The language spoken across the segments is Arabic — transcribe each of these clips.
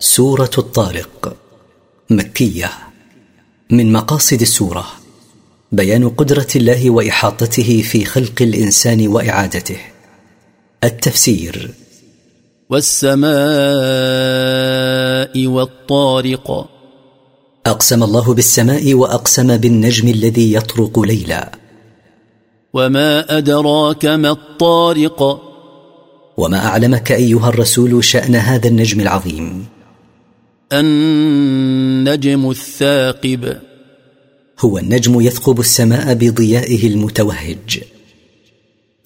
سورة الطارق مكية. من مقاصد السورة بيان قدرة الله وإحاطته في خلق الإنسان وإعادته. التفسير والسماء والطارق. أقسم الله بالسماء وأقسم بالنجم الذي يطرق ليلا. وما أدراك ما الطارق. وما أعلمك أيها الرسول شأن هذا النجم العظيم. النجم الثاقب. هو النجم يثقب السماء بضيائه المتوهج.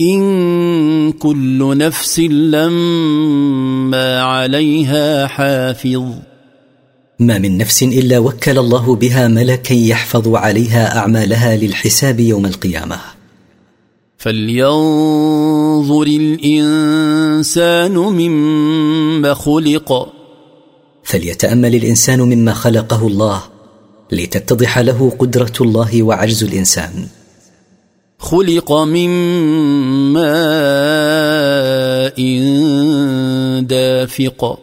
إن كل نفس لما عليها حافظ. ما من نفس إلا وكل الله بها ملكا يحفظ عليها أعمالها للحساب يوم القيامة. فلينظر الإنسان مما خلق. فليتأمل الإنسان مما خلقه الله لتتضح له قدرة الله وعجز الإنسان. خلق من ماء دافق.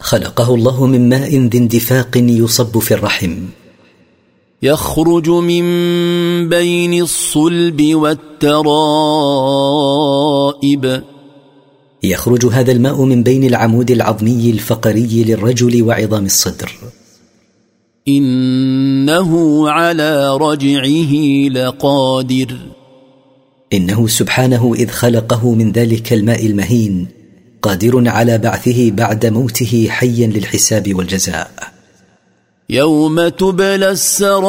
خلقه الله من ماء ذي اندفاق يصب في الرحم. يخرج من بين الصلب والترائب. يخرج هذا الماء من بين العمود العظمي الفقري للرجل وعظام الصدر. إنه على رجعه لقادر. إنه سبحانه إذ خلقه من ذلك الماء المهين قادر على بعثه بعد موته حيا للحساب والجزاء. يوم تبلى السرائر.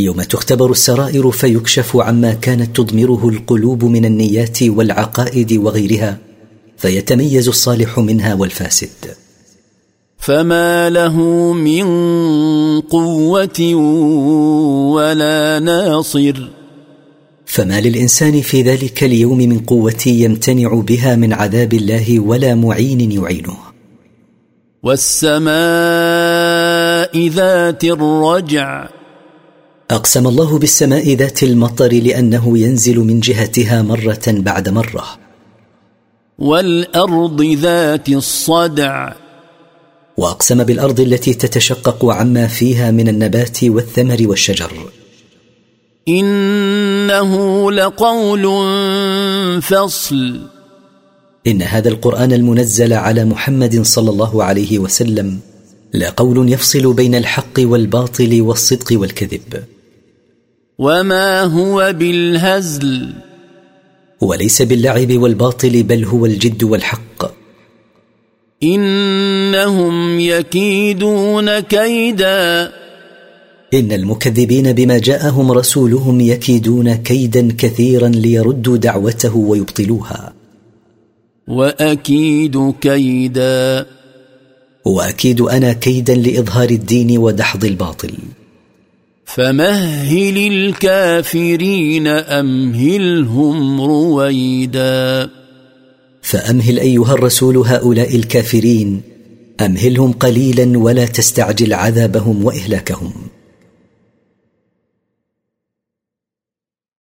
يوم تختبر السرائر فيكشف عما كانت تضمره القلوب من النيات والعقائد وغيرها فيتميز الصالح منها والفاسد. فما له من قوة ولا ناصر. فما للإنسان في ذلك اليوم من قوة يمتنع بها من عذاب الله ولا معين يعينه. والسماء ذات الرجع. أقسم الله بالسماء ذات المطر لأنه ينزل من جهتها مرة بعد مرة. والأرض ذات الصدع. وأقسم بالأرض التي تتشقق عما فيها من النبات والثمر والشجر. إنه لقول فصل. إن هذا القرآن المنزل على محمد صلى الله عليه وسلم لقول يفصل بين الحق والباطل والصدق والكذب. وما هو بالهزل وليس باللعب والباطل بل هو الجد والحق. انهم يكيدون كيدا ان المكذبين بما جاءهم رسولهم يكيدون كيدا كثيرا ليردوا دعوته ويبطلوها. واكيد كيدا واكيد أنا كيدا لاظهار الدين ودحض الباطل. فمهل الكافرين أمهلهم رويدا. فأمهل أيها الرسول هؤلاء الكافرين أمهلهم قليلا ولا تستعجل عذابهم وإهلاكهم.